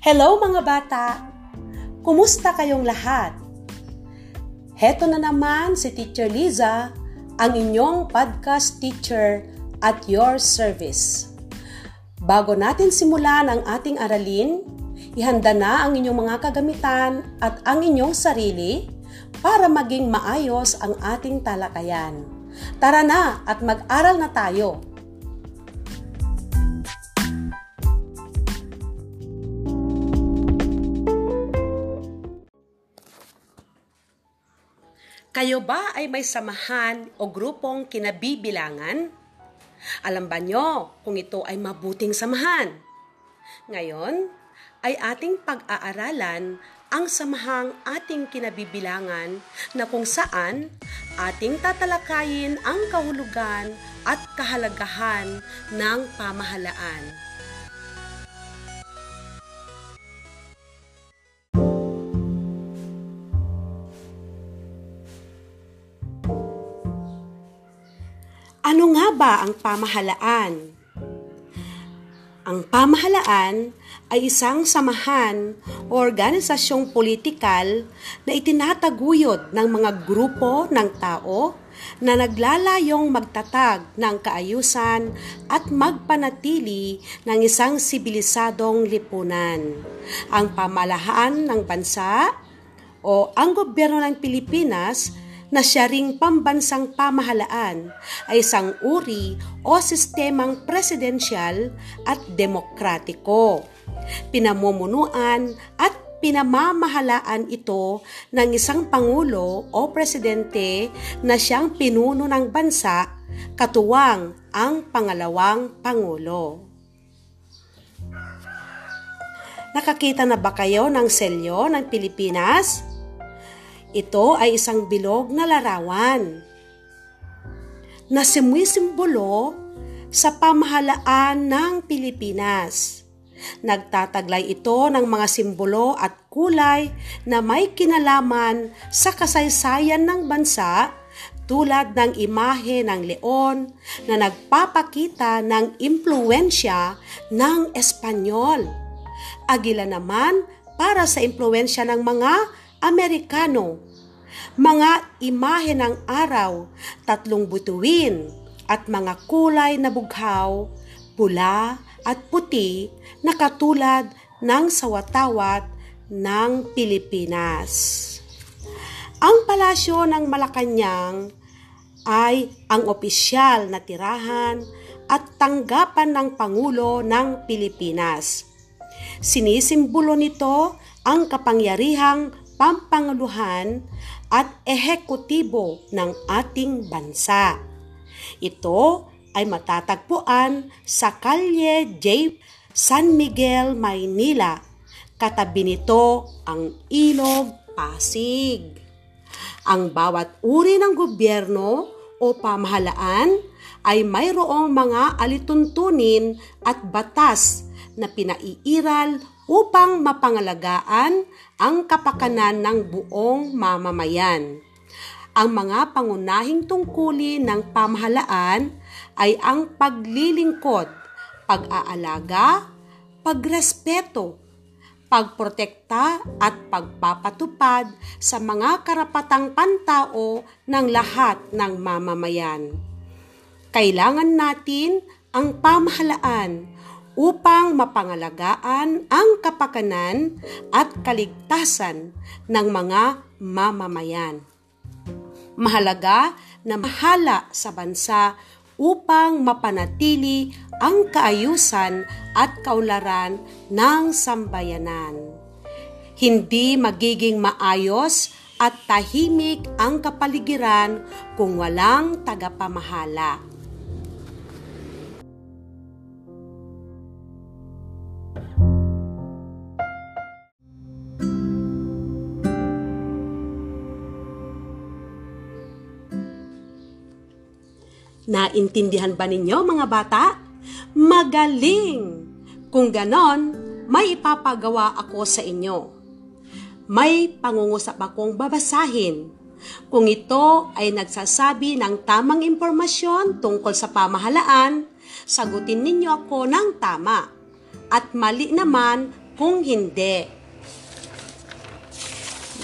Hello mga bata! Kumusta kayong lahat? Heto na naman si Teacher Liza, ang inyong podcast teacher at your service. Bago natin simulan ang ating aralin, ihanda na ang inyong mga kagamitan at ang inyong sarili para maging maayos ang ating talakayan. Tara na at mag-aral na tayo! Kayo ba ay may samahan o grupong kinabibilangan? Alam ba nyo kung ito ay mabuting samahan? Ngayon ay ating pag-aaralan ang samahang ating kinabibilangan na kung saan ating tatalakayin ang kahulugan at kahalagahan ng pamahalaan. Ba ang pamahalaan? Ang pamahalaan ay isang samahan o organisasyong politikal na itinataguyod ng mga grupo ng tao na naglalayong magtatag ng kaayusan at magpanatili ng isang sibilisadong lipunan. Ang pamahalaan ng bansa o ang gobyerno ng Pilipinas na siya ring pambansang pamahalaan ay isang uri o sistemang presidensyal at demokratiko. Pinamumunuan at pinamamahalaan ito ng isang pangulo o presidente na siyang pinuno ng bansa katuwang ang pangalawang pangulo. Nakakita na ba kayo ng selyo ng Pilipinas? Ito ay isang bilog na larawan na sumisimbolo sa pamahalaan ng Pilipinas. Nagtataglay ito ng mga simbolo at kulay na may kinalaman sa kasaysayan ng bansa tulad ng imahe ng leon na nagpapakita ng impluensya ng Espanyol. Agila naman para sa impluensya ng mga Amerikano. Mga imahe ng araw, tatlong butuin, at mga kulay na bughaw, pula at puti na katulad ng sawatawat ng Pilipinas. Ang palasyo ng Malacanang ay ang opisyal na tirahan at tanggapan ng Pangulo ng Pilipinas. Sinisimbolo nito ang kapangyarihang pampanguluhan at ehekutibo ng ating bansa. Ito ay matatagpuan sa Kalye J. San Miguel, Maynila. Katabi nito ang Ilog Pasig. Ang bawat uri ng gobyerno o pamahalaan ay mayroong mga alituntunin at batas na pinaiiral upang mapangalagaan ang kapakanan ng buong mamamayan. Ang mga pangunahing tungkulin ng pamahalaan ay ang paglilingkod, pag-aalaga, pagrespeto, pagprotekta at pagpapatupad sa mga karapatang pantao ng lahat ng mamamayan. Kailangan natin ang pamahalaan upang mapangalagaan ang kapakanan at kaligtasan ng mga mamamayan. Mahalaga na mahala sa bansa upang mapanatili ang kaayusan at kaularan ng sambayanan. Hindi magiging maayos at tahimik ang kapaligiran kung walang tagapamahala. Naintindihan ba ninyo mga bata? Magaling! Kung ganon, may ipapagawa ako sa inyo. May pangungusap akong babasahin. Kung ito ay nagsasabi ng tamang impormasyon tungkol sa pamahalaan, sagutin ninyo ako ng tama. At mali naman kung hindi.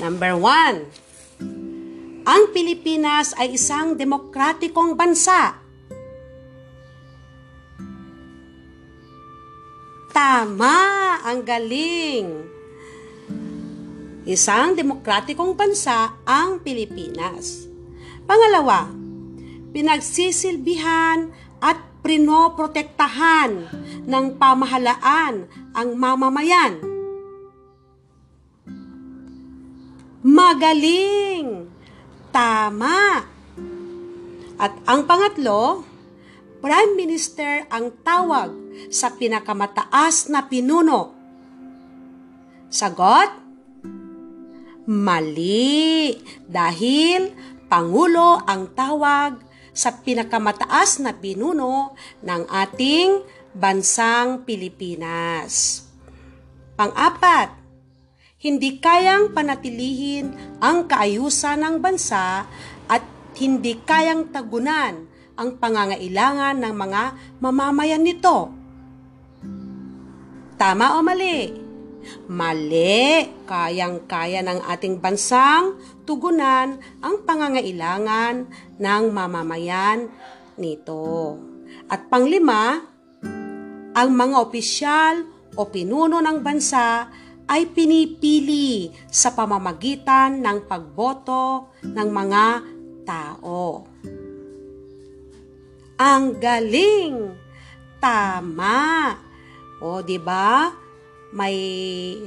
Number one, ang Pilipinas ay isang demokratikong bansa. Tama! Ang galing! Isang demokratikong bansa ang Pilipinas. Pangalawa, pinagsisilbihan at prinoprotektahan ng pamahalaan ang mamamayan. Magaling! Tama! At ang pangatlo, Prime Minister ang tawag sa pinakamataas na pinuno. Sagot? Mali! Dahil Pangulo ang tawag sa pinakamataas na pinuno ng ating bansang Pilipinas. Pang-apat, hindi kayang panatilihin ang kaayusan ng bansa at hindi kayang tagunan ang pangangailangan ng mga mamamayan nito. Tama o mali? Mali, kayang-kaya ng ating bansang tugunan ang pangangailangan ng mamamayan nito. At panglima, ang mga opisyal o pinuno ng bansa ay pinipili sa pamamagitan ng pagboto ng mga tao. Ang galing! Tama! O, di ba? may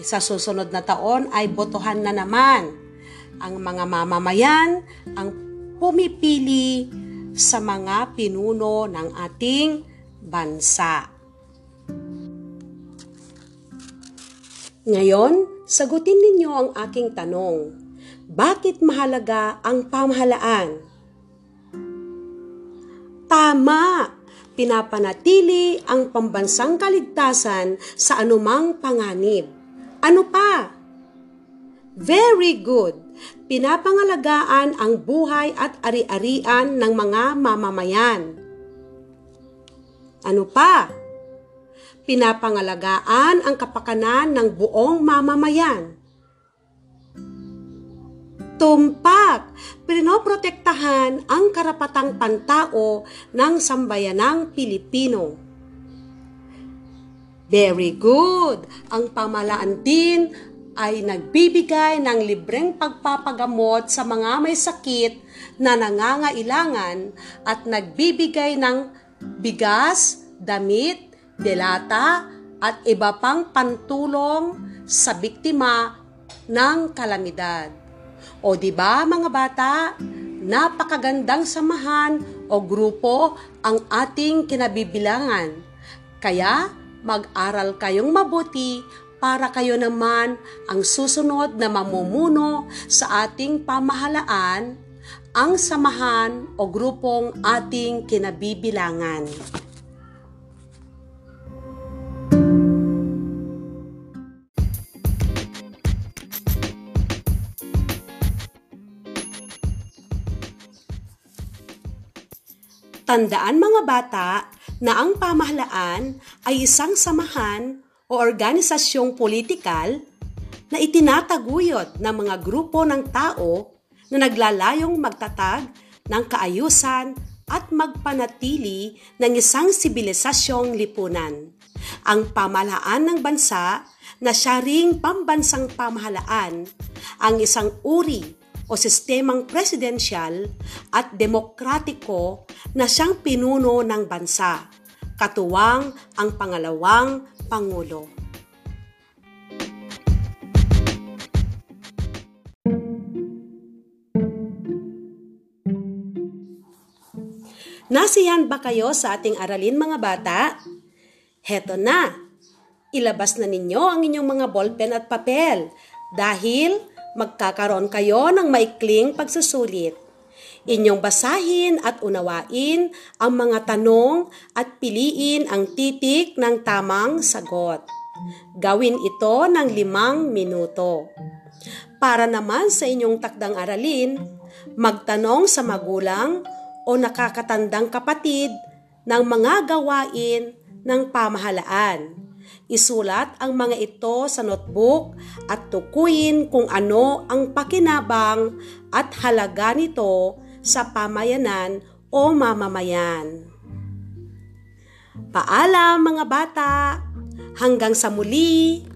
sa susunod na taon ay botohan na naman ang mga mamamayan ang pumipili sa mga pinuno ng ating bansa. Ngayon, sagutin ninyo ang aking tanong. Bakit mahalaga ang pamahalaan? Tama! Pinapanatili ang pambansang kaligtasan sa anumang panganib. Ano pa? Very good. Pinapangalagaan ang buhay at ari-arian ng mga mamamayan. Ano pa? Pinapangalagaan ang kapakanan ng buong mamamayan. Tumpak, pinoprotektahan ang karapatang pantao ng sambayanang Pilipino. Very good! Ang pamalaan din ay nagbibigay ng libreng pagpapagamot sa mga may sakit na nangangailangan at nagbibigay ng bigas, damit, delata at iba pang pantulong sa biktima ng kalamidad. O di ba mga bata, napakagandang samahan o grupo ang ating kinabibilangan. Kaya mag-aral kayong mabuti para kayo naman ang susunod na mamumuno sa ating pamahalaan, ang samahan o grupong ating kinabibilangan. Tandaan mga bata na ang pamahalaan ay isang samahan o organisasyong politikal na itinataguyod ng mga grupo ng tao na naglalayong magtatag ng kaayusan at magpanatili ng isang sibilisasyong lipunan. Ang pamahalaan ng bansa na siya ring pambansang pamahalaan ang isang uri o sistemang presidensyal at demokratiko na siyang pinuno ng bansa, katuwang ang pangalawang Pangulo. Nasiyan ba kayo sa ating aralin mga bata? Heto na! Ilabas na ninyo ang inyong mga ballpen at papel dahil magkakaroon kayo ng maikling pagsusulit. Inyong basahin at unawain ang mga tanong at piliin ang titik ng tamang sagot. Gawin ito ng limang minuto. Para naman sa inyong takdang aralin, magtanong sa magulang o nakakatandang kapatid ng mga gawain ng pamahalaan. Isulat ang mga ito sa notebook at tukuyin kung ano ang pakinabang at halaga nito sa pamayanan o mamamayan. Paalam mga bata! Hanggang sa muli!